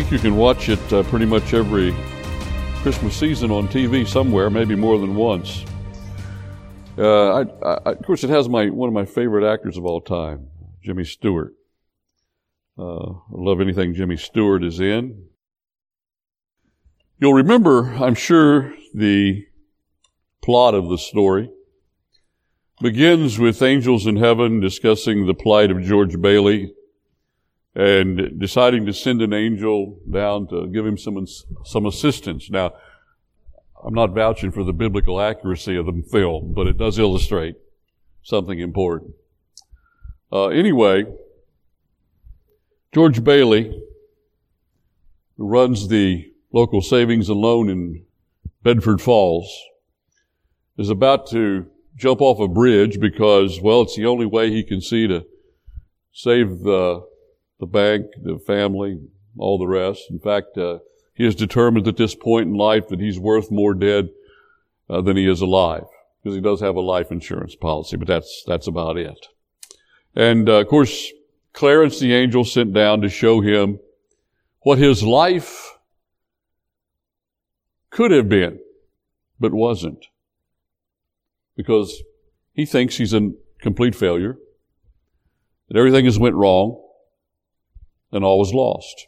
think you can watch it uh, pretty much every Christmas season on TV somewhere, maybe more than once. Uh, I, I, of course, it has my one of my favorite actors of all time, Jimmy Stewart. Uh, I love anything Jimmy Stewart is in. You'll remember, I'm sure, the plot of the story begins with angels in heaven discussing the plight of George Bailey and deciding to send an angel down to give him some, some assistance. Now, I'm not vouching for the biblical accuracy of the film, but it does illustrate something important. Uh, anyway, George Bailey, who runs the local savings and loan in Bedford Falls, is about to jump off a bridge because, well, it's the only way he can see to save the the bank, the family, all the rest. In fact, uh, he is determined at this point in life that he's worth more dead uh, than he is alive because he does have a life insurance policy, but that's that's about it. And uh, of course, Clarence the angel sent down to show him what his life could have been, but wasn't, because he thinks he's a complete failure, that everything has went wrong, and all was lost.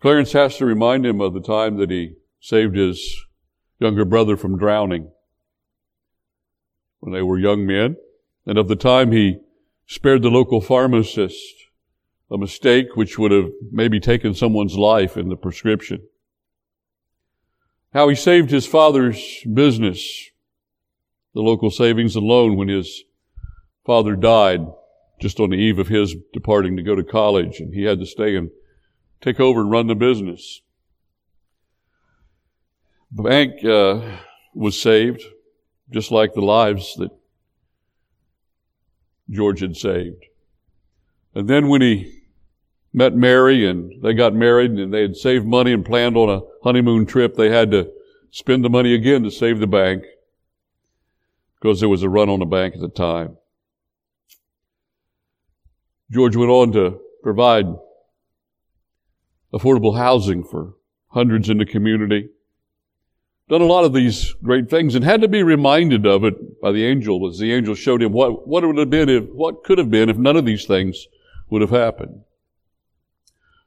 Clarence has to remind him of the time that he saved his younger brother from drowning when they were young men, and of the time he spared the local pharmacist a mistake which would have maybe taken someone's life in the prescription. How he saved his father's business, the local savings loan, when his father died just on the eve of his departing to go to college, and he had to stay and take over and run the business. The bank uh, was saved, just like the lives that George had saved. And then when he met Mary and they got married and they had saved money and planned on a honeymoon trip, they had to spend the money again to save the bank because there was a run on the bank at the time. George went on to provide affordable housing for hundreds in the community. Done a lot of these great things and had to be reminded of it by the angel as the angel showed him what, what it would have been if, what could have been if none of these things would have happened.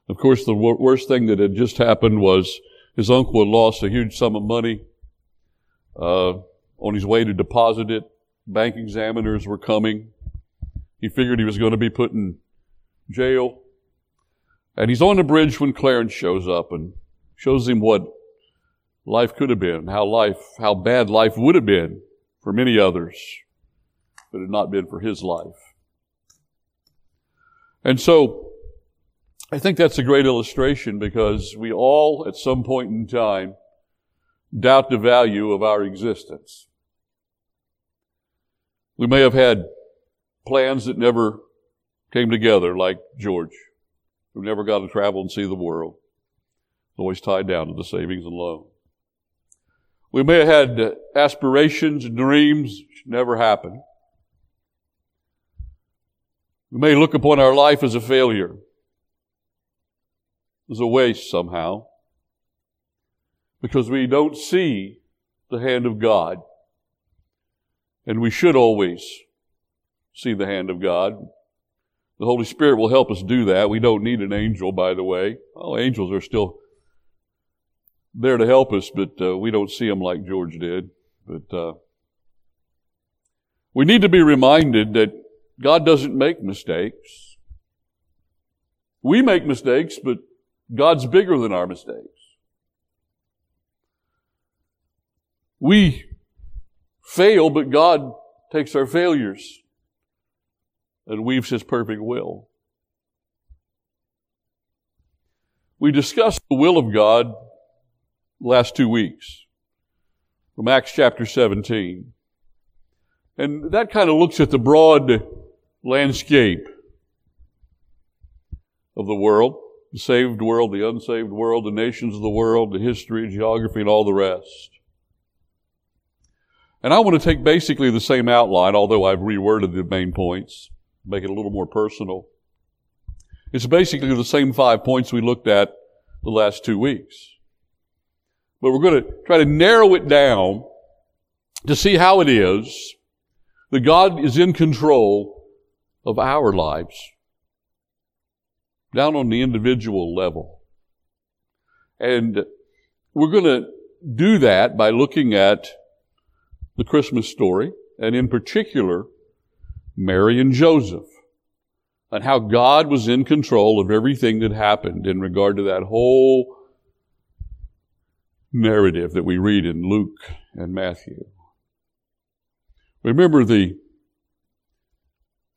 Of course, the worst thing that had just happened was his uncle had lost a huge sum of money uh, on his way to deposit it. Bank examiners were coming. He figured he was going to be put in jail. And he's on the bridge when Clarence shows up and shows him what life could have been, how life, how bad life would have been for many others, but it had not been for his life. And so, I think that's a great illustration because we all, at some point in time, doubt the value of our existence. We may have had plans that never came together, like George, who never got to travel and see the world. Always tied down to the savings and loan. We may have had aspirations and dreams which never happened. We may look upon our life as a failure, as a waste somehow, because we don't see the hand of God. And we should always see the hand of God. The Holy Spirit will help us do that. We don't need an angel, by the way. Well, angels are still there to help us, but uh, we don't see them like George did. But uh, we need to be reminded that God doesn't make mistakes. We make mistakes, but God's bigger than our mistakes. We fail, but God takes our failures and weaves his perfect will. We discussed the will of God last two weeks from Acts chapter 17. And that kind of looks at the broad landscape of the world, the saved world, the unsaved world, the nations of the world, the history, geography, and all the rest. And I want to take basically the same outline, although I've reworded the main points make it a little more personal. It's basically the same five points we looked at the last two weeks. But we're going to try to narrow it down to see how it is that God is in control of our lives down on the individual level. And we're going to do that by looking at the Christmas story, and in particular, Mary and Joseph, and how God was in control of everything that happened in regard to that whole narrative that we read in Luke and Matthew. Remember the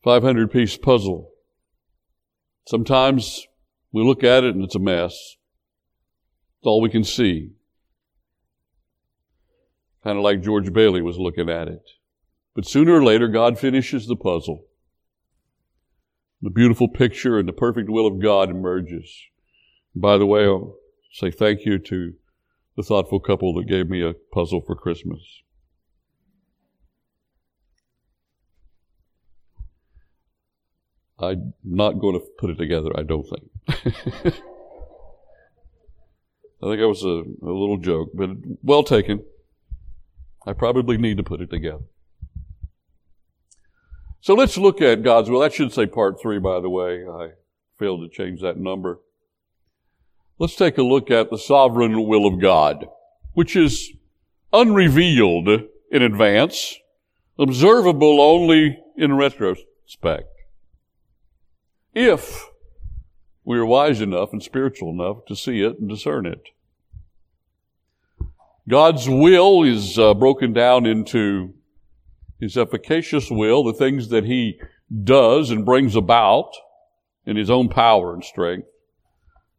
500 piece puzzle. Sometimes we look at it and it's a mess. It's all we can see. Kind of like George Bailey was looking at it. But sooner or later, God finishes the puzzle. The beautiful picture and the perfect will of God emerges. By the way, I'll say thank you to the thoughtful couple that gave me a puzzle for Christmas. I'm not going to put it together, I don't think. I think that was a, a little joke, but well taken. I probably need to put it together. So let's look at God's will. That should say part three, by the way. I failed to change that number. Let's take a look at the sovereign will of God, which is unrevealed in advance, observable only in retrospect. If we are wise enough and spiritual enough to see it and discern it. God's will is uh, broken down into his efficacious will, the things that he does and brings about in his own power and strength,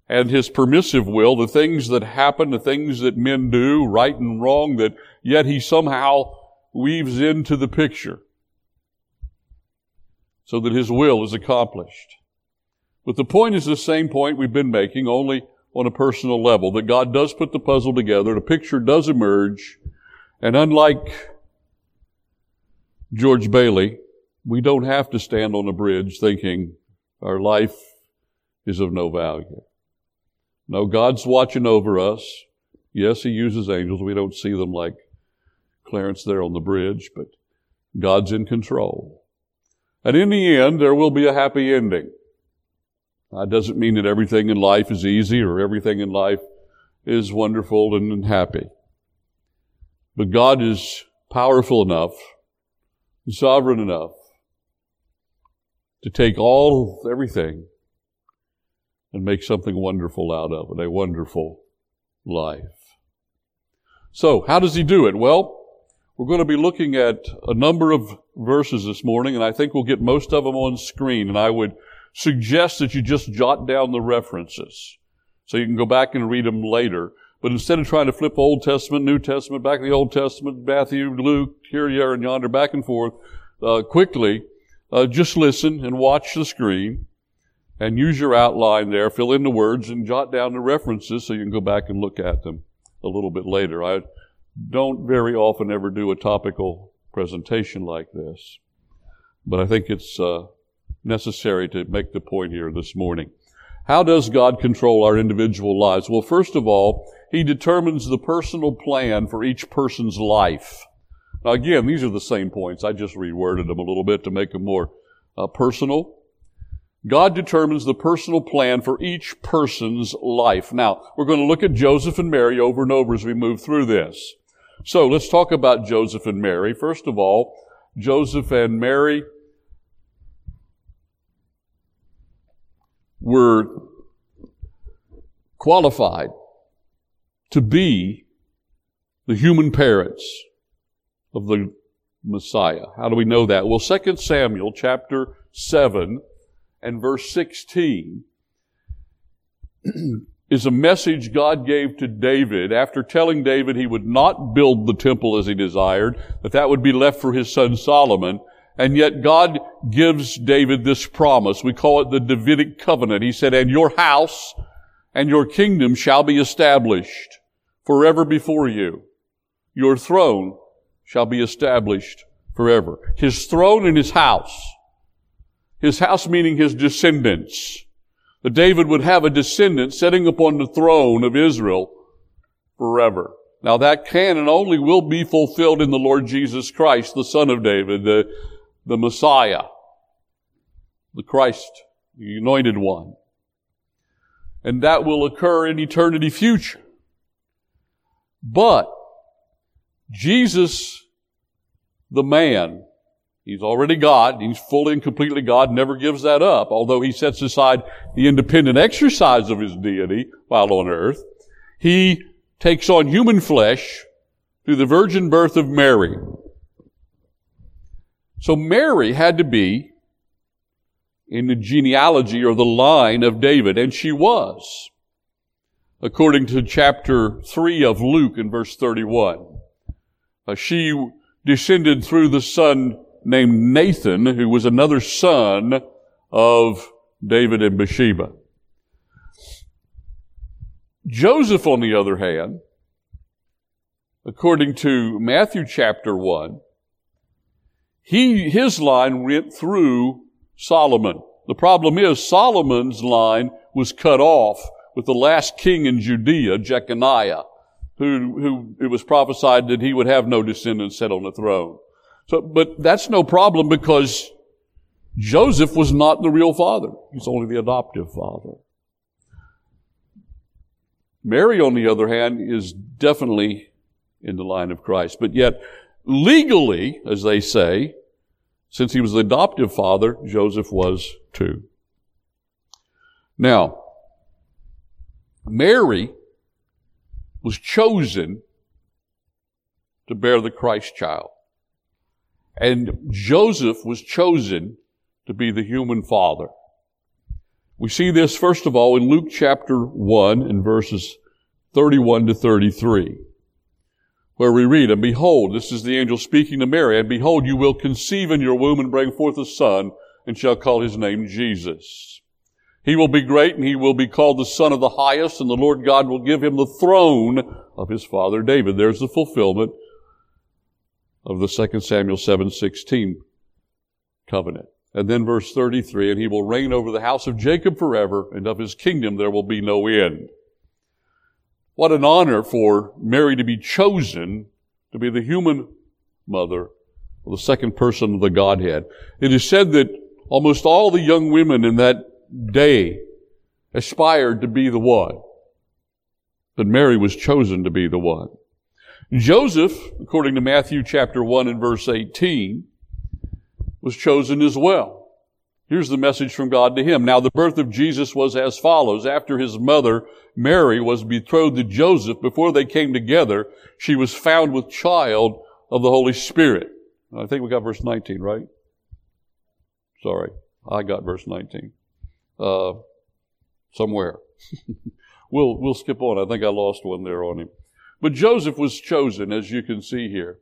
and his permissive will, the things that happen, the things that men do, right and wrong, that yet he somehow weaves into the picture so that his will is accomplished. But the point is the same point we've been making, only on a personal level, that God does put the puzzle together, the picture does emerge, and unlike George Bailey, we don't have to stand on a bridge thinking our life is of no value. No, God's watching over us. Yes, He uses angels. We don't see them like Clarence there on the bridge, but God's in control. And in the end, there will be a happy ending. That doesn't mean that everything in life is easy or everything in life is wonderful and happy. But God is powerful enough, sovereign enough to take all, everything and make something wonderful out of it, a wonderful life. So, how does he do it? Well, we're going to be looking at a number of verses this morning, and I think we'll get most of them on screen, and I would suggest that you just jot down the references so you can go back and read them later. But instead of trying to flip Old Testament, New Testament, back to the Old Testament, Matthew, Luke, here, there, and yonder, back and forth, uh, quickly, uh, just listen and watch the screen and use your outline there, fill in the words, and jot down the references so you can go back and look at them a little bit later. I don't very often ever do a topical presentation like this, but I think it's uh, necessary to make the point here this morning. How does God control our individual lives? Well, first of all, He determines the personal plan for each person's life. Now again, these are the same points. I just reworded them a little bit to make them more uh, personal. God determines the personal plan for each person's life. Now, we're going to look at Joseph and Mary over and over as we move through this. So let's talk about Joseph and Mary. First of all, Joseph and Mary were qualified to be the human parents of the Messiah. How do we know that? Well, 2 Samuel chapter 7 and verse 16 is a message God gave to David after telling David he would not build the temple as he desired, that that would be left for his son Solomon. And yet God gives David this promise. We call it the Davidic covenant. He said, and your house and your kingdom shall be established forever before you. Your throne shall be established forever. His throne and his house. His house meaning his descendants. that David would have a descendant sitting upon the throne of Israel forever. Now that can and only will be fulfilled in the Lord Jesus Christ, the Son of David, the, the Messiah, the Christ, the anointed one. And that will occur in eternity future. But Jesus, the man, he's already God, he's fully and completely God, never gives that up, although he sets aside the independent exercise of his deity while on earth. He takes on human flesh through the virgin birth of Mary. So Mary had to be in the genealogy or the line of David, and she was, according to chapter 3 of Luke in verse 31. Uh, she descended through the son named Nathan, who was another son of David and Bathsheba. Joseph, on the other hand, according to Matthew chapter 1, he, his line went through Solomon. The problem is Solomon's line was cut off with the last king in Judea, Jeconiah, who, who it was prophesied that he would have no descendants set on the throne. So, but that's no problem because Joseph was not the real father. He's only the adoptive father. Mary, on the other hand, is definitely in the line of Christ. But yet, legally, as they say, since he was the adoptive father, Joseph was too. Now, Mary was chosen to bear the Christ child. And Joseph was chosen to be the human father. We see this, first of all, in Luke chapter 1 in verses 31 to 33, where we read, And behold, this is the angel speaking to Mary, and behold, you will conceive in your womb and bring forth a son, and shall call his name Jesus. He will be great, and he will be called the Son of the Highest, and the Lord God will give him the throne of his father David. There's the fulfillment of the 2 Samuel 7:16 covenant. And then verse 33, and he will reign over the house of Jacob forever, and of his kingdom there will be no end. What an honor for Mary to be chosen to be the human mother of the second person of the Godhead. It is said that almost all the young women in that day aspired to be the one. But Mary was chosen to be the one. Joseph, according to Matthew chapter 1 and verse 18, was chosen as well. Here's the message from God to him. Now the birth of Jesus was as follows. After his mother, Mary, was betrothed to Joseph, before they came together, she was found with child of the Holy Spirit. I think we got verse 19, right? Sorry. I got verse 19. Uh, somewhere. we'll, we'll skip on. I think I lost one there on him. But Joseph was chosen, as you can see here.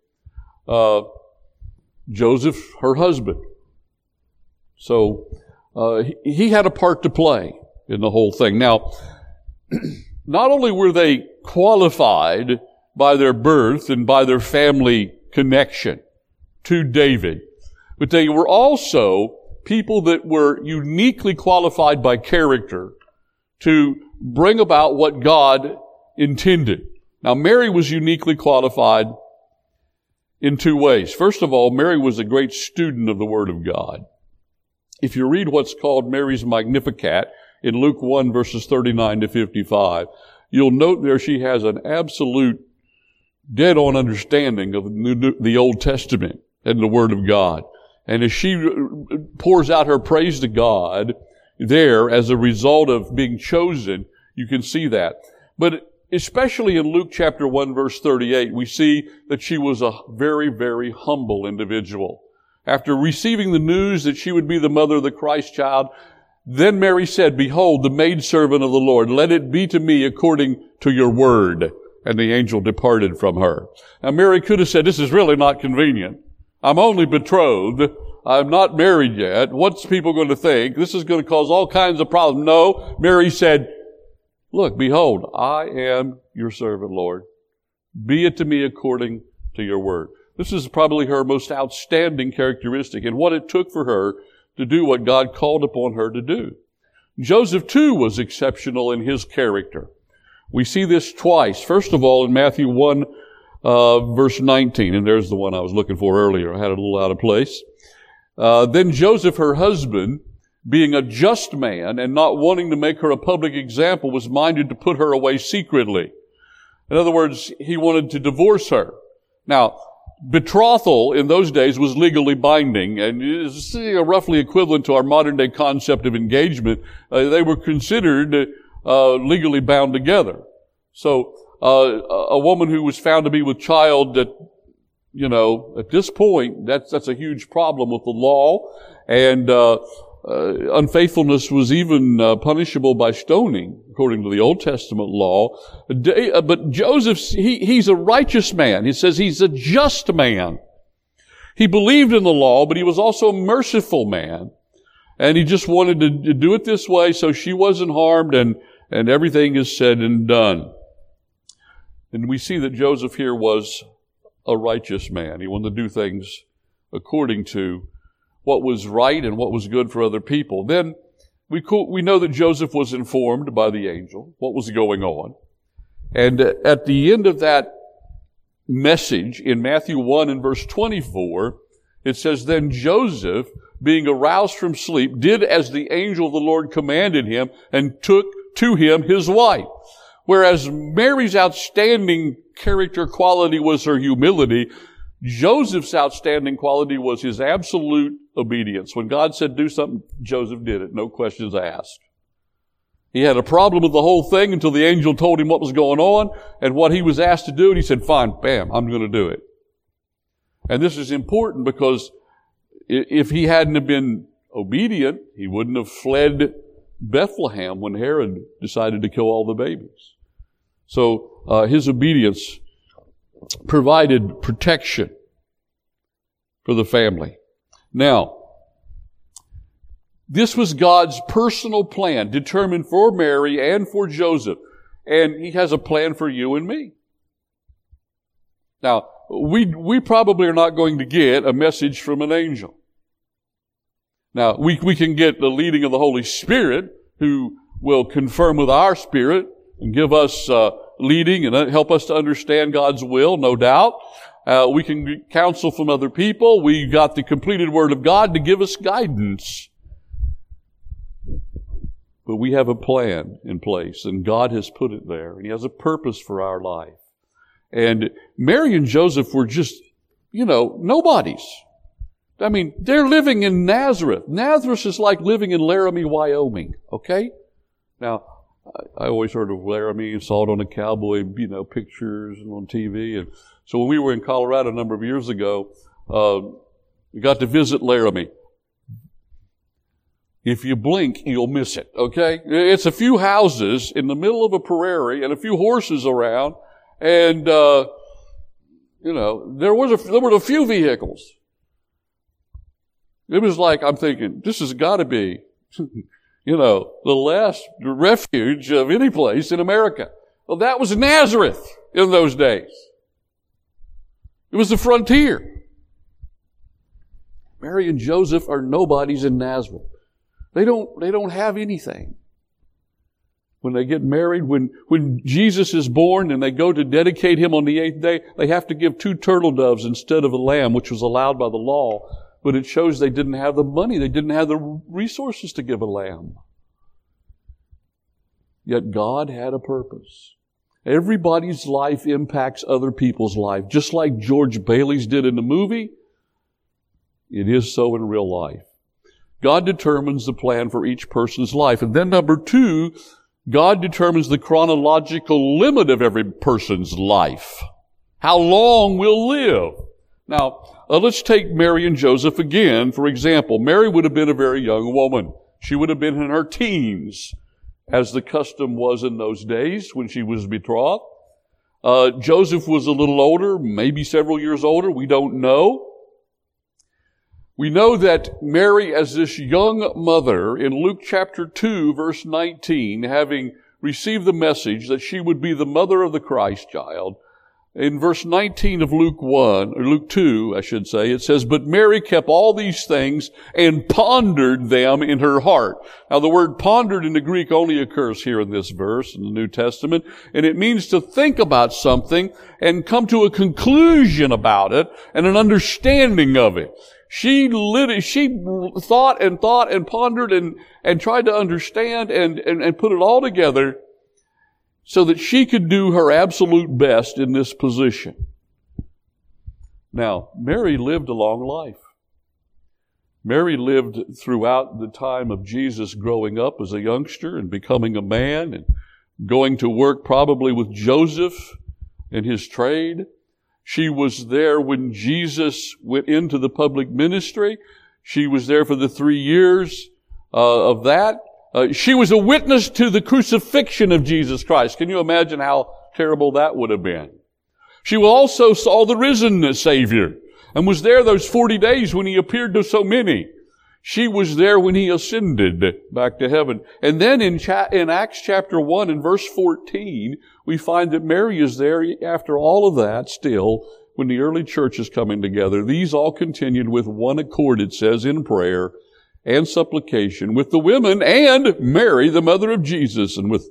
Uh, Joseph, her husband. So uh, he, had a part to play in the whole thing. Now, not only were they qualified by their birth and by their family connection to David, but they were also people that were uniquely qualified by character to bring about what God intended. Now, Mary was uniquely qualified in two ways. First of all, Mary was a great student of the Word of God. If you read what's called Mary's Magnificat in Luke 1 verses 39 to 55, you'll note there she has an absolute dead on understanding of the Old Testament and the Word of God. And as she uh, pours out her praise to God there as a result of being chosen, you can see that. But especially in Luke chapter 1 verse 38, we see that she was a very, very humble individual. After receiving the news that she would be the mother of the Christ child, then Mary said, Behold, the maidservant of the Lord, let it be to me according to your word. And the angel departed from her. Now Mary could have said, this is really not convenient. I'm only betrothed. I'm not married yet. What's people going to think? This is going to cause all kinds of problems. No, Mary said, Look, behold, I am your servant, Lord. Be it to me according to your word. This is probably her most outstanding characteristic and what it took for her to do what God called upon her to do. Joseph too was exceptional in his character. We see this twice. First of all, in Matthew 1, uh, verse 19, and there's the one I was looking for earlier. I had it a little out of place. Uh, then Joseph, her husband, being a just man and not wanting to make her a public example, was minded to put her away secretly. In other words, he wanted to divorce her. Now, betrothal in those days was legally binding and is roughly equivalent to our modern day concept of engagement. Uh, they were considered uh, legally bound together. So uh, a woman who was found to be with child at you know at this point that's that's a huge problem with the law and uh, unfaithfulness was even uh, punishable by stoning, according to the Old Testament law. Uh, but Joseph, he, he's a righteous man. He says he's a just man. He believed in the law, but he was also a merciful man. And he just wanted to, to do it this way so she wasn't harmed and, and everything is said and done. And we see that Joseph here was a righteous man. He wanted to do things according to what was right and what was good for other people. Then we, co- we know that Joseph was informed by the angel what was going on. And uh, at the end of that message in Matthew 1 and verse 24, it says, Then Joseph, being aroused from sleep, did as the angel of the Lord commanded him and took to him his wife. Whereas Mary's outstanding character quality was her humility, Joseph's outstanding quality was his absolute obedience. When God said do something, Joseph did it, no questions asked. He had a problem with the whole thing until the angel told him what was going on and what he was asked to do, and he said, fine, bam, I'm going to do it. And this is important because if he hadn't have been obedient, he wouldn't have fled Bethlehem when Herod decided to kill all the babies. So uh, his obedience provided protection for the family. Now, this was God's personal plan determined for Mary and for Joseph. And He has a plan for you and me. Now, we, we probably are not going to get a message from an angel. Now, we, we can get the leading of the Holy Spirit who will confirm with our spirit and give us uh, leading and help us to understand God's will, no doubt. Uh, we can get counsel from other people. We got the completed Word of God to give us guidance. But we have a plan in place, and God has put it there, and He has a purpose for our life. And Mary and Joseph were just, you know, nobodies. I mean, they're living in Nazareth. Nazareth is like living in Laramie, Wyoming, okay? Now, I, I always heard of Laramie and saw it on the cowboy, you know, pictures and on TV. And so when we were in Colorado a number of years ago, uh, we got to visit Laramie. If you blink, you'll miss it, okay? It's a few houses in the middle of a prairie and a few horses around, and, uh, you know, there was a, there were a few vehicles. It was like, I'm thinking, this has got to be, you know, the last refuge of any place in America. Well, that was Nazareth in those days. It was the frontier. Mary and Joseph are nobodies in Nazareth. They don't, they don't have anything. When they get married, when, when Jesus is born and they go to dedicate him on the eighth day, they have to give two turtle doves instead of a lamb, which was allowed by the law. But it shows they didn't have the money. They didn't have the resources to give a lamb. Yet God had a purpose. Everybody's life impacts other people's life. Just like George Bailey's did in the movie, it is so in real life. God determines the plan for each person's life. And then number two, God determines the chronological limit of every person's life. How long we'll live. Now, uh, let's take Mary and Joseph again. For example, Mary would have been a very young woman. She would have been in her teens as the custom was in those days when she was betrothed. Uh, Joseph was a little older, maybe several years older. We don't know. We know that Mary, as this young mother in Luke chapter 2, verse 19, having received the message that she would be the mother of the Christ child, in verse 19 of Luke 1, or Luke 2, I should say, it says, But Mary kept all these things and pondered them in her heart. Now the word pondered in the Greek only occurs here in this verse in the New Testament, and it means to think about something and come to a conclusion about it and an understanding of it. She lit, she thought and thought and pondered and, and tried to understand and, and, and put it all together so that she could do her absolute best in this position. Now, Mary lived a long life. Mary lived throughout the time of Jesus growing up as a youngster and becoming a man and going to work probably with Joseph in his trade. She was there when Jesus went into the public ministry. She was there for the three years uh, of that. Uh, she was a witness to the crucifixion of Jesus Christ. Can you imagine how terrible that would have been? She also saw the risen Savior and was there those 40 days when he appeared to so many. She was there when he ascended back to heaven. And then in, cha- in Acts chapter 1 and verse 14, we find that Mary is there after all of that still when the early church is coming together. These all continued with one accord, it says, in prayer and supplication with the women and Mary, the mother of Jesus, and with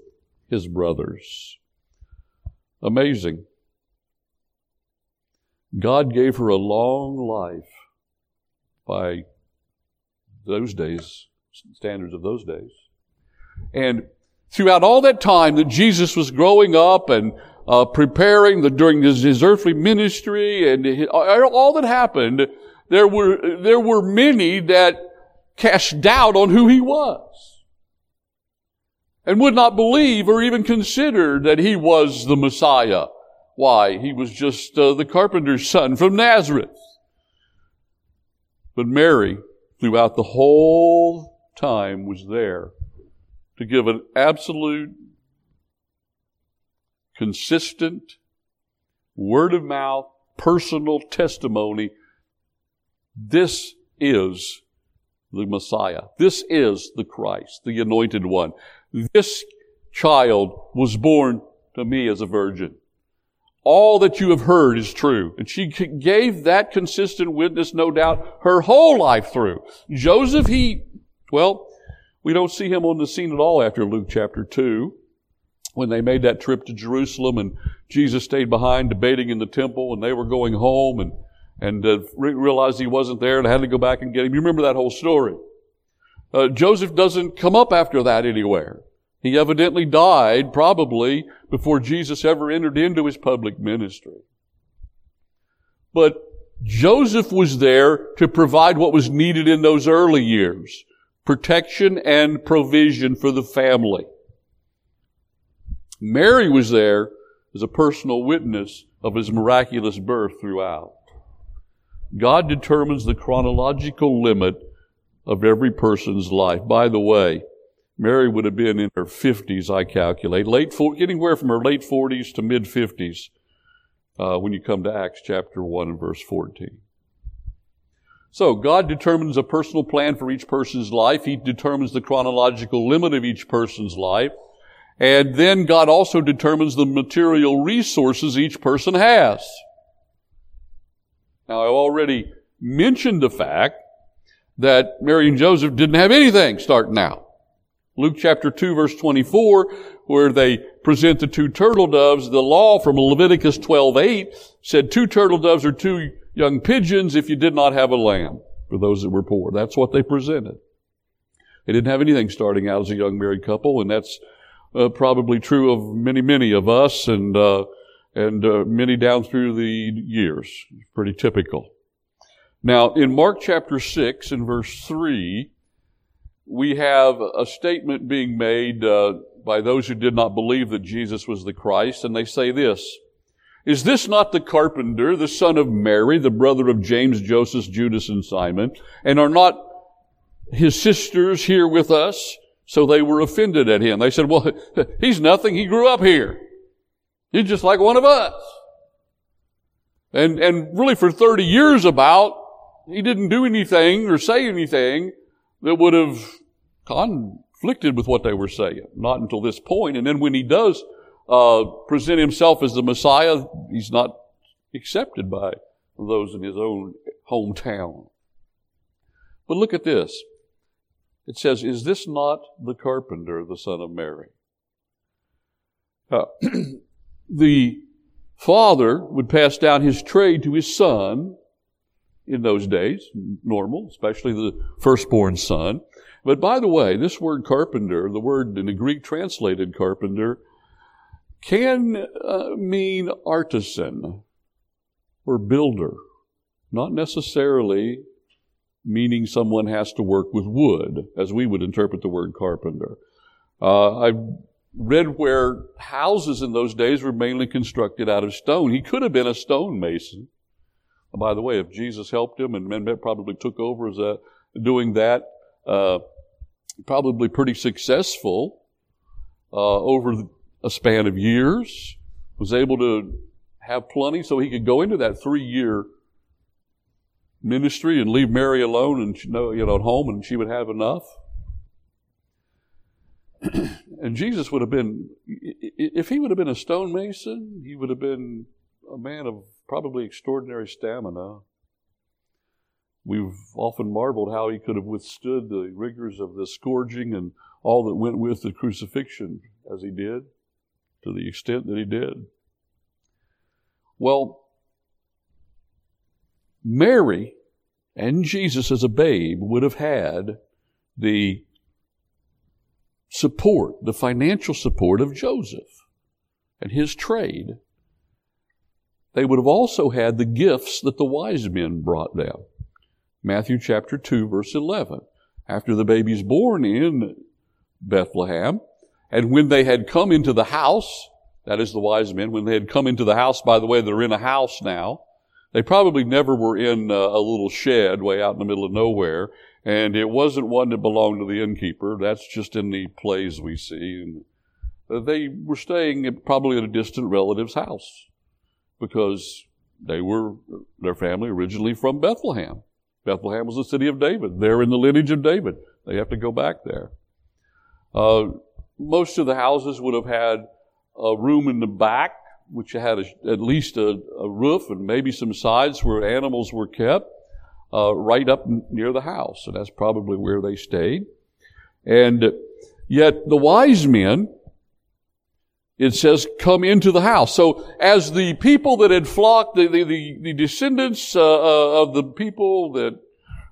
his brothers. Amazing. God gave her a long life by those days, standards of those days. And throughout all that time that Jesus was growing up and uh, preparing the, during his, his earthly ministry and his, all that happened, there were, there were many that cast doubt on who he was and would not believe or even consider that he was the Messiah. Why? He was just uh, the carpenter's son from Nazareth. But Mary, throughout the whole time, was there to give an absolute, consistent, word of mouth, personal testimony. This is the Messiah. This is the Christ, the anointed one. This child was born to me as a virgin. All that you have heard is true. And she gave that consistent witness, no doubt, her whole life through. Joseph, he, well, we don't see him on the scene at all after Luke chapter 2 when they made that trip to Jerusalem and Jesus stayed behind debating in the temple and they were going home and and uh, re- realized he wasn't there and had to go back and get him. You remember that whole story. Uh, Joseph doesn't come up after that anywhere. He evidently died probably before Jesus ever entered into his public ministry. But Joseph was there to provide what was needed in those early years. Protection and provision for the family. Mary was there as a personal witness of his miraculous birth throughout. God determines the chronological limit of every person's life. By the way, Mary would have been in her 50s, I calculate, late, anywhere from her late 40s to mid 50s uh, when you come to Acts chapter 1 and verse 14. So God determines a personal plan for each person's life. He determines the chronological limit of each person's life. And then God also determines the material resources each person has. Now, I already mentioned the fact that Mary and Joseph didn't have anything starting out. Luke chapter 2 verse 24, where they present the two turtle doves, the law from Leviticus 12:8 said two turtle doves or two young pigeons if you did not have a lamb for those that were poor. That's what they presented. They didn't have anything starting out as a young married couple, and that's uh, probably true of many, many of us, and uh, and uh, many down through the years. Pretty typical. Now, in Mark chapter 6 and verse 3, we have a statement being made uh, by those who did not believe that Jesus was the Christ, and they say this, Is this not the carpenter, the son of Mary, the brother of James, Joseph, Judas, and Simon? And are not his sisters here with us? So they were offended at him. They said, well, he's nothing. He grew up here. He's just like one of us. And, and really for 30 years about, he didn't do anything or say anything that would have conflicted with what they were saying. Not until this point. And then when he does uh, present himself as the Messiah, he's not accepted by those in his own hometown. But look at this. It says, Is this not the carpenter, the son of Mary? Uh, the father would pass down his trade to his son in those days, normal, especially the firstborn son. But by the way, this word carpenter, the word in the Greek translated carpenter, can uh, mean artisan or builder, not necessarily meaning someone has to work with wood, as we would interpret the word carpenter. Uh, I've read where houses in those days were mainly constructed out of stone. He could have been a stone-mason. By the way, if Jesus helped him and men probably took over as a, doing that, uh, probably pretty successful uh, over a span of years, was able to have plenty so he could go into that three-year ministry and leave Mary alone and you know, at home and she would have enough. and Jesus would have been, if he would have been a stonemason, he would have been a man of probably extraordinary stamina. We've often marveled how he could have withstood the rigors of the scourging and all that went with the crucifixion as he did, to the extent that he did. Well, Mary and Jesus as a babe would have had the support, the financial support of Joseph and his trade. They would have also had the gifts that the wise men brought them. Matthew chapter 2 verse 11. After the baby's born in Bethlehem, and when they had come into the house, that is the wise men, when they had come into the house, by the way, they're in a house now. They probably never were in a, a little shed way out in the middle of nowhere. And it wasn't one that belonged to the innkeeper. That's just in the plays we see. And uh, they were staying at, probably at a distant relative's house because they were, their family originally from Bethlehem. Bethlehem was the city of David. They're in the lineage of David. They have to go back there. Uh, most of the houses would have had a room in the back, which had a, at least a, a, roof and maybe some sides where animals were kept uh, right up near the house. And that's probably where they stayed. And yet the wise men, it says, come into the house. So as the people that had flocked, the, the, the, descendants uh, uh of the people that,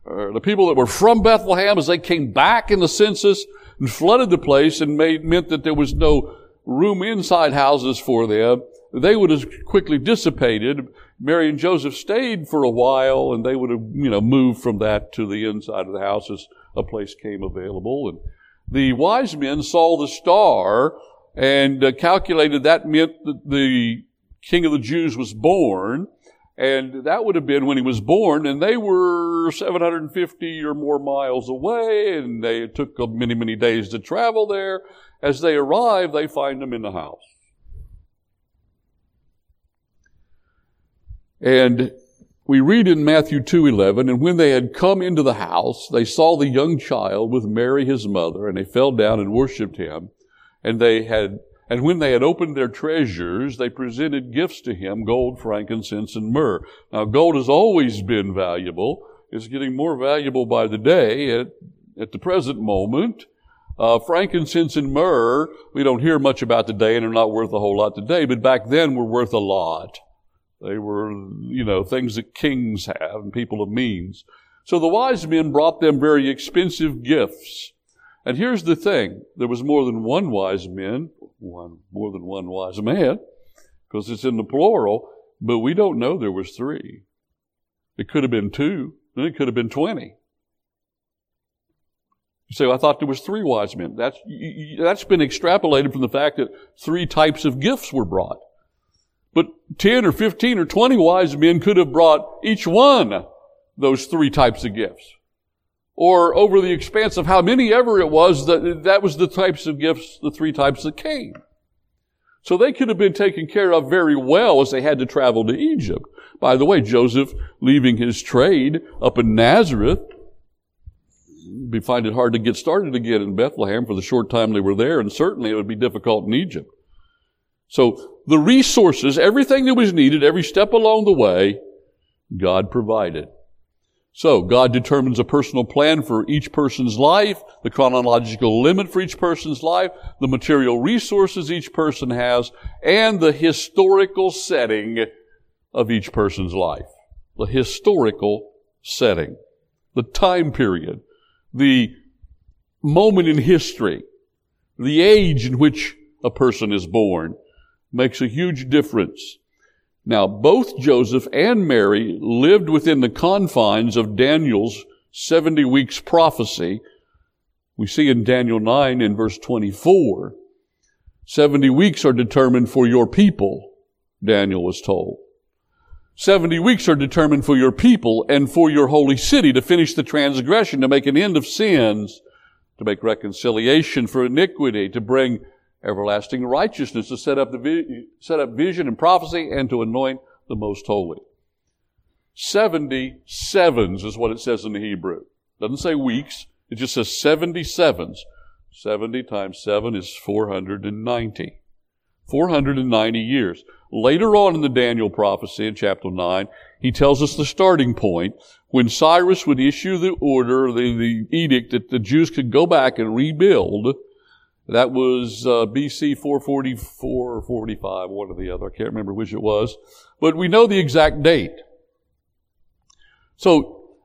uh, the people that were from Bethlehem, as they came back in the census and flooded the place and made, meant that there was no room inside houses for them, they would have quickly dissipated Mary and Joseph stayed for a while and they would have, you know, moved from that to the inside of the house as a place came available. And the wise men saw the star and uh, calculated that meant that the king of the Jews was born. And that would have been when he was born, and they were 750 or more miles away, and they took many, many days to travel there. As they arrive, they find him in the house. And we read in Matthew 2:11, and when they had come into the house, they saw the young child with Mary his mother, and they fell down and worshipped him. And they had and when they had opened their treasures, they presented gifts to him, gold, frankincense, and myrrh. Now gold has always been valuable. It's getting more valuable by the day at, at the present moment. Uh, frankincense and myrrh, we don't hear much about today and they're not worth a whole lot today, but back then were worth a lot. They were, you know, things that kings have and people of means. So the wise men brought them very expensive gifts. And here's the thing. There was more than one wise man, one, more than one wise man, because it's in the plural, but we don't know there was three. It could have been two, then it could have been 20. You say, well, I thought there was three wise men. That's, that's been extrapolated from the fact that three types of gifts were brought. But 10 or 15 or 20 wise men could have brought each one those three types of gifts. Or over the expanse of how many ever it was, that, that was the types of gifts, the three types that came. So they could have been taken care of very well as they had to travel to Egypt. By the way, Joseph leaving his trade up in Nazareth, we find it hard to get started again in Bethlehem for the short time they were there, and certainly it would be difficult in Egypt. So the resources, everything that was needed, every step along the way, God provided. So God determines a personal plan for each person's life, the chronological limit for each person's life, the material resources each person has, and the historical setting of each person's life. The historical setting. The time period. The moment in history. The age in which a person is born makes a huge difference. Now, both Joseph and Mary lived within the confines of Daniel's 70 weeks prophecy. We see in Daniel 9 in verse 24, 70 weeks are determined for your people, Daniel was told. 70 weeks are determined for your people and for your holy city to finish the transgression, to make an end of sins, to make reconciliation for iniquity, to bring everlasting righteousness to set up the vi- set up vision and prophecy and to anoint the most holy. 70 sevens is what it says in the Hebrew. It doesn't say weeks. It just says 70 sevens. 70 times 7 is 490. 490 years. Later on in the Daniel prophecy in chapter 9, he tells us the starting point when Cyrus would issue the order, the, the edict that the Jews could go back and rebuild that was uh, BC 444 or 45, one or the other. I can't remember which it was. But we know the exact date. So,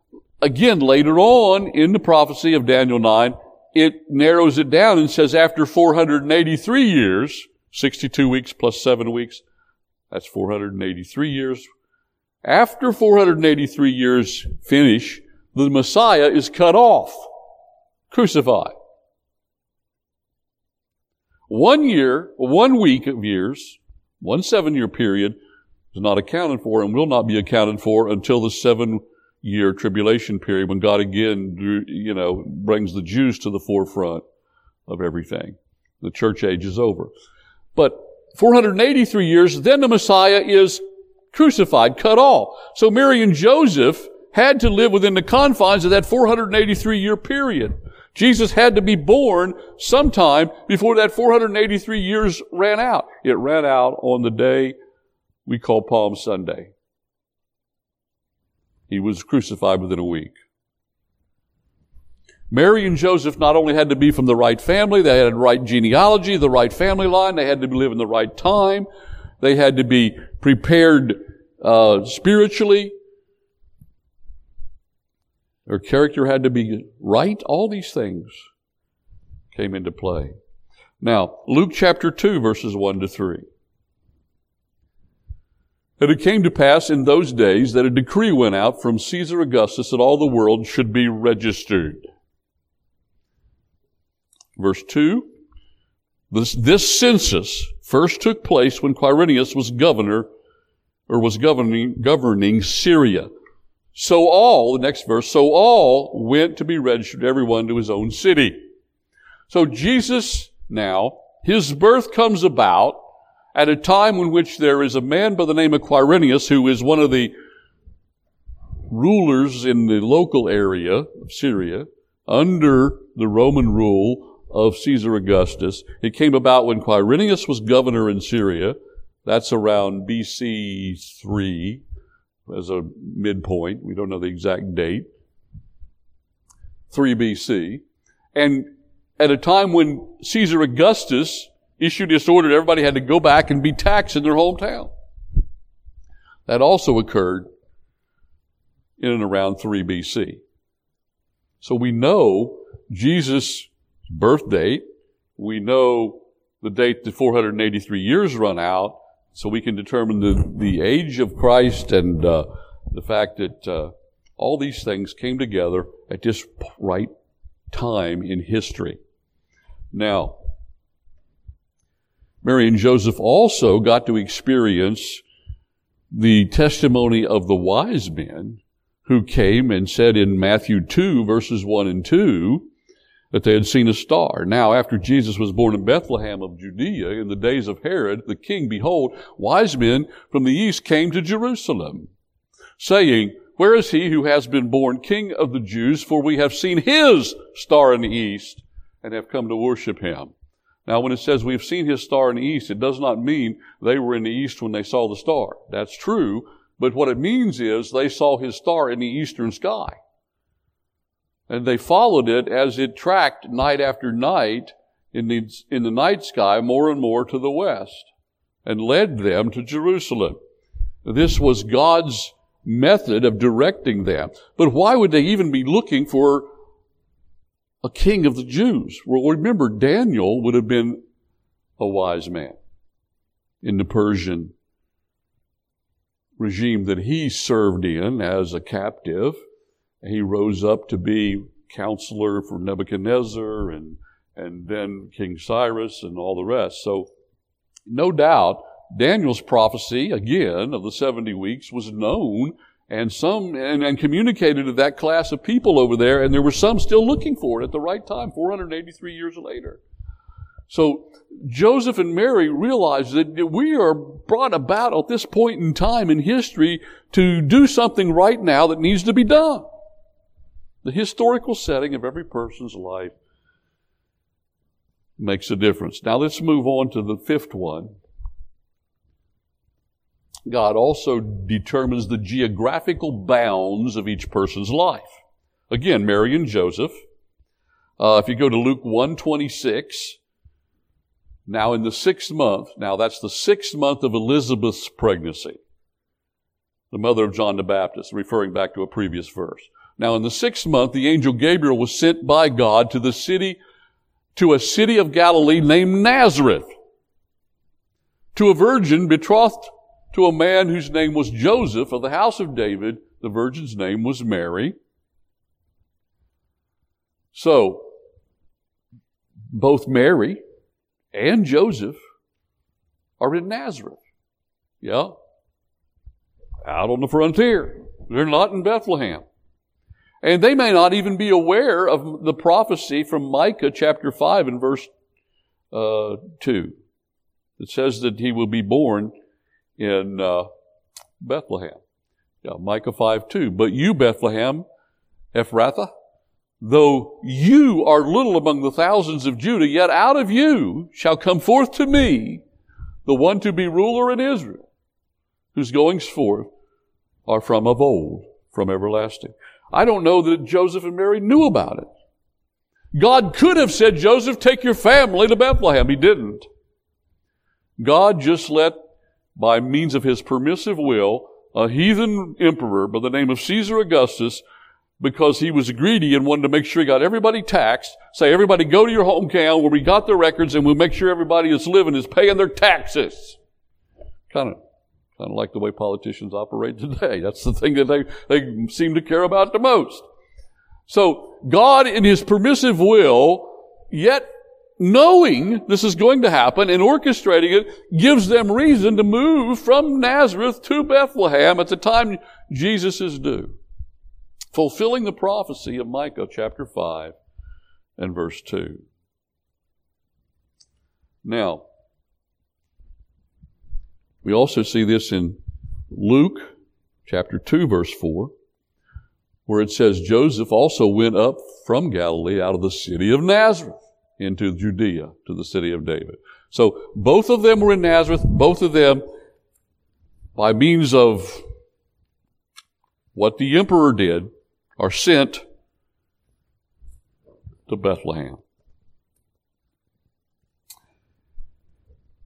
again, later on in the prophecy of Daniel 9, it narrows it down and says after 483 years, 62 weeks plus 7 weeks, that's 483 years. After 483 years finish, the Messiah is cut off, crucified. One year, one week of years, one seven year period is not accounted for and will not be accounted for until the seven year tribulation period when God again, you know, brings the Jews to the forefront of everything. The church age is over. But 483 years, then the Messiah is crucified, cut off. So Mary and Joseph had to live within the confines of that 483 year period. Jesus had to be born sometime before that 483 years ran out. It ran out on the day we call Palm Sunday. He was crucified within a week. Mary and Joseph not only had to be from the right family, they had the right genealogy, the right family line, they had to live in the right time, they had to be prepared uh, spiritually, their character had to be right. All these things came into play. Now, Luke chapter 2, verses 1 to 3. And it came to pass in those days that a decree went out from Caesar Augustus that all the world should be registered. Verse 2. This, this census first took place when Quirinius was governor, or was governing, governing Syria. So all, the next verse, so all went to be registered, everyone to his own city. So Jesus now, his birth comes about at a time in which there is a man by the name of Quirinius who is one of the rulers in the local area of Syria under the Roman rule of Caesar Augustus. It came about when Quirinius was governor in Syria. That's around BC 3 as a midpoint. We don't know the exact date. 3 BC. And at a time when Caesar Augustus issued this order everybody had to go back and be taxed in their hometown. That also occurred in and around 3 BC. So we know Jesus' birth date. We know the date that 483 years run out so we can determine the, the age of Christ and uh, the fact that uh, all these things came together at this right time in history. Now, Mary and Joseph also got to experience the testimony of the wise men who came and said in Matthew 2 verses 1 and 2, that they had seen a star. Now, after Jesus was born in Bethlehem of Judea in the days of Herod the king, behold, wise men from the east came to Jerusalem, saying, Where is he who has been born king of the Jews? For we have seen his star in the east and have come to worship him. Now, when it says we've seen his star in the east, it does not mean they were in the east when they saw the star. That's true, but what it means is they saw his star in the eastern sky. And they followed it as it tracked night after night in the, in the night sky more and more to the west and led them to Jerusalem. This was God's method of directing them. But why would they even be looking for a king of the Jews? Well, remember, Daniel would have been a wise man in the Persian regime that he served in as a captive. He rose up to be counselor for Nebuchadnezzar and, and then King Cyrus and all the rest. So, no doubt, Daniel's prophecy, again, of the 70 weeks was known and some, and, and communicated to that class of people over there, and there were some still looking for it at the right time, 483 years later. So Joseph and Mary realized that we are brought about at this point in time in history to do something right now that needs to be done. The historical setting of every person's life makes a difference. Now let's move on to the fifth one. God also determines the geographical bounds of each person's life. Again, Mary and Joseph. Uh, if you go to Luke 126, now in the sixth month, now that's the sixth month of Elizabeth's pregnancy, the mother of John the Baptist, referring back to a previous verse. Now in the sixth month, the angel Gabriel was sent by God to the city, to a city of Galilee named Nazareth, to a virgin betrothed to a man whose name was Joseph of the house of David. The virgin's name was Mary. So, both Mary and Joseph are in Nazareth. Yeah. Out on the frontier. They're not in Bethlehem. And they may not even be aware of the prophecy from Micah chapter 5 and verse uh, 2. It says that he will be born in uh, Bethlehem. Yeah, Micah 5 2. But you, Bethlehem, Ephrathah, Though you are little among the thousands of Judah, yet out of you shall come forth to me the one to be ruler in Israel, whose goings forth are from of old, from everlasting. I don't know that Joseph and Mary knew about it. God could have said, Joseph, take your family to Bethlehem. He didn't. God just let, by means of his permissive will, a heathen emperor by the name of Caesar Augustus because he was greedy and wanted to make sure he got everybody taxed. Say, everybody go to your hometown where we got the records and we'll make sure everybody that's living is paying their taxes. Kind of, kind of like the way politicians operate today. That's the thing that they, they seem to care about the most. So, God in His permissive will, yet knowing this is going to happen and orchestrating it, gives them reason to move from Nazareth to Bethlehem at the time Jesus is due fulfilling the prophecy of Micah chapter 5 and verse 2. Now, we also see this in Luke chapter 2 verse 4, where it says Joseph also went up from Galilee out of the city of Nazareth into Judea to the city of David. So both of them were in Nazareth, both of them by means of what the emperor did, are sent to Bethlehem.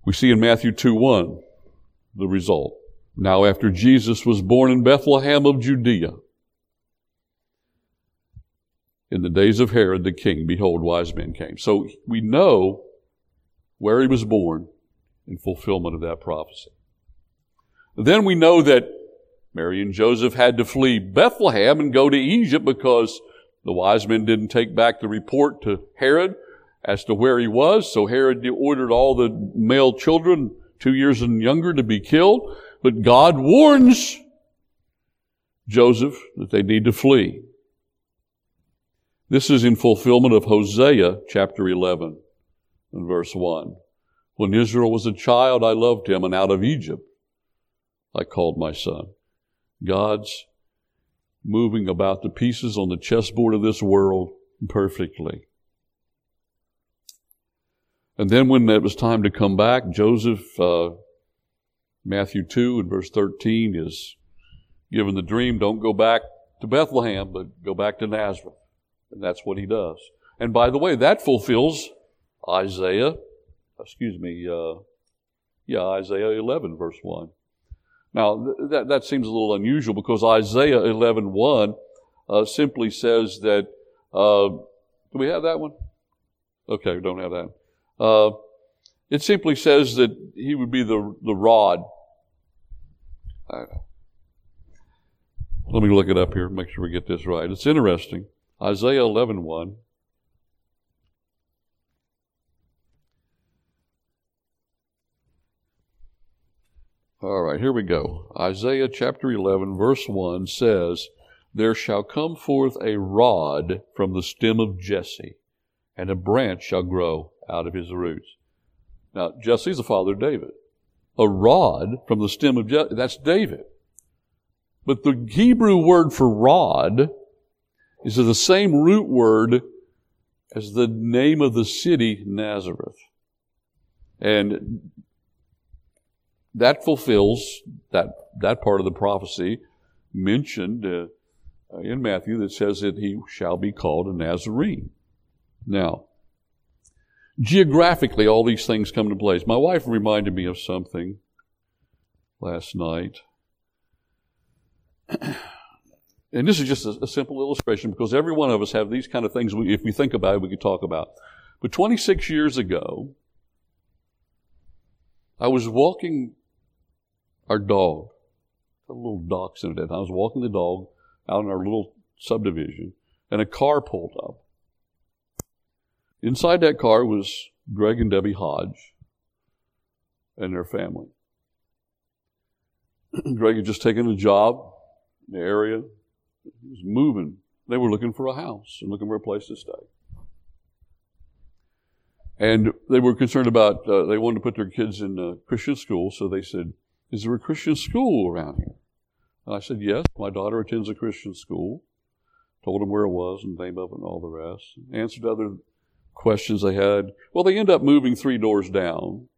We see in Matthew 2 1 the result. Now, after Jesus was born in Bethlehem of Judea, in the days of Herod the king, behold, wise men came. So we know where he was born in fulfillment of that prophecy. Then we know that Mary and Joseph had to flee Bethlehem and go to Egypt because the wise men didn't take back the report to Herod as to where he was. So Herod ordered all the male children, two years and younger, to be killed. But God warns Joseph that they need to flee. This is in fulfillment of Hosea chapter 11 and verse 1. When Israel was a child, I loved him, and out of Egypt I called my son. God's moving about the pieces on the chessboard of this world perfectly. And then when it was time to come back, Joseph, uh, Matthew 2 and verse 13 is given the dream, don't go back to Bethlehem, but go back to Nazareth. And that's what he does. And by the way, that fulfills Isaiah, excuse me, uh, yeah, Isaiah 11 verse 1. Now, th- that, that seems a little unusual because Isaiah 11 1 uh, simply says that, uh, do we have that one? Okay, we don't have that. Uh, it simply says that he would be the, the rod. Let me look it up here, make sure we get this right. It's interesting. Isaiah 11 1. All right, here we go. Isaiah chapter 11, verse 1 says, There shall come forth a rod from the stem of Jesse, and a branch shall grow out of his roots. Now, Jesse's the father of David. A rod from the stem of Jesse, that's David. But the Hebrew word for rod is the same root word as the name of the city, Nazareth. And that fulfills that, that part of the prophecy mentioned uh, in Matthew that says that he shall be called a Nazarene. Now, geographically, all these things come into place. My wife reminded me of something last night. and this is just a, a, simple illustration because every one of us have these kind of things. We, if we think about it, we could talk about. But 26 years ago, I was walking our dog, a little dachshund. I was walking the dog out in our little subdivision, and a car pulled up. Inside that car was Greg and Debbie Hodge and their family. Greg had just taken a job in the area. He was moving. They were looking for a house and looking for a place to stay. And they were concerned about, uh, they wanted to put their kids in a Christian school, so they said, is there a Christian school around here? And I said, Yes, my daughter attends a Christian school. Told them where it was and name of it and all the rest. Answered other questions they had. Well, they end up moving three doors down.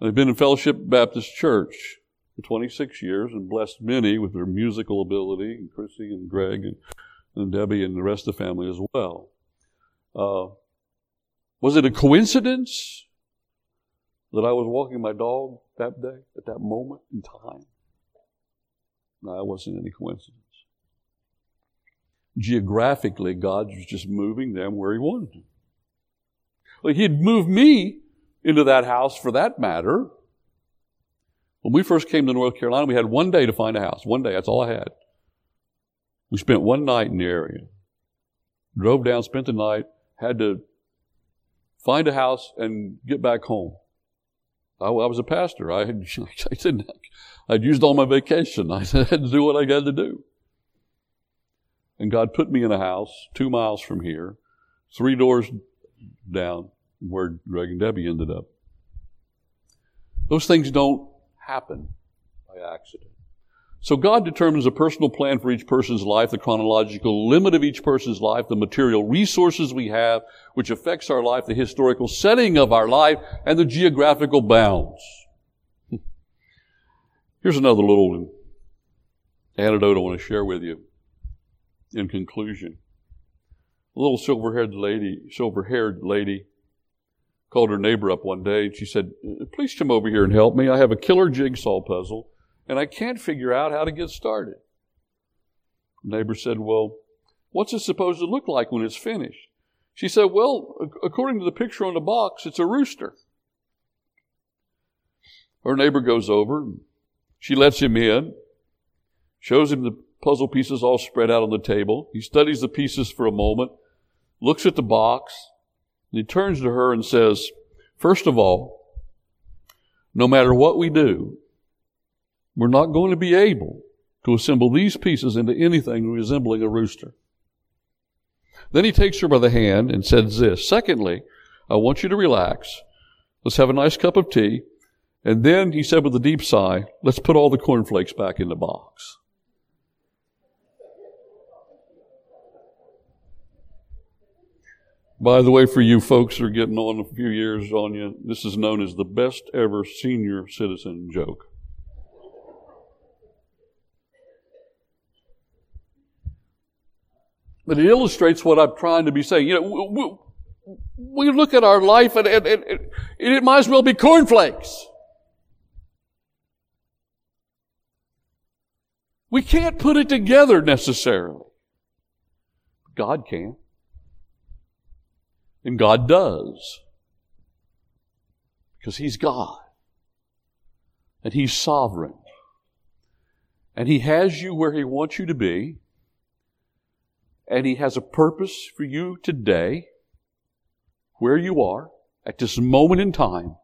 They've been in Fellowship Baptist Church for 26 years and blessed many with their musical ability, and Chrissy and Greg and, and Debbie and the rest of the family as well. Uh, was it a coincidence that I was walking my dog that day, at that moment in time? No, it wasn't any coincidence. Geographically, God was just moving them where He wanted them. He'd moved me into that house for that matter. When we first came to North Carolina, we had one day to find a house. One day, that's all I had. We spent one night in the area. Drove down, spent the night, had to find a house and get back home. I, I was a pastor. I, had, I didn't, I'd used all my vacation. I had to do what I had to do. And God put me in a house two miles from here, three doors down where Greg and Debbie ended up. Those things don't happen by accident. So God determines a personal plan for each person's life, the chronological limit of each person's life, the material resources we have, which affects our life, the historical setting of our life, and the geographical bounds. Here's another little anecdote I want to share with you in conclusion. A little silver-haired lady, silver-haired lady called her neighbor up one day and she said, please come over here and help me. I have a killer jigsaw puzzle and I can't figure out how to get started. The neighbor said, Well, what's it supposed to look like when it's finished? She said, Well, according to the picture on the box, it's a rooster. Her neighbor goes over. She lets him in, shows him the puzzle pieces all spread out on the table. He studies the pieces for a moment, looks at the box, and he turns to her and says, First of all, no matter what we do, we're not going to be able to assemble these pieces into anything resembling a rooster. Then he takes her by the hand and says this. Secondly, I want you to relax. Let's have a nice cup of tea. And then he said with a deep sigh, let's put all the cornflakes back in the box. By the way, for you folks that are getting on a few years on you, this is known as the best ever senior citizen joke. But it illustrates what I'm trying to be saying. You know, we, we look at our life and, and, and, and it might as well be cornflakes. We can't put it together necessarily. God can. And God does. Because He's God. And He's sovereign. And He has you where He wants you to be. And He has a purpose for you today, where you are, at this moment in time,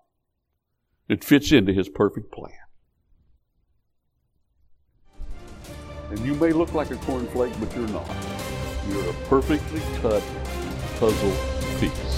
that fits into His perfect plan. And you may look like a cornflake, but you're not. You're a perfectly cut puzzle piece.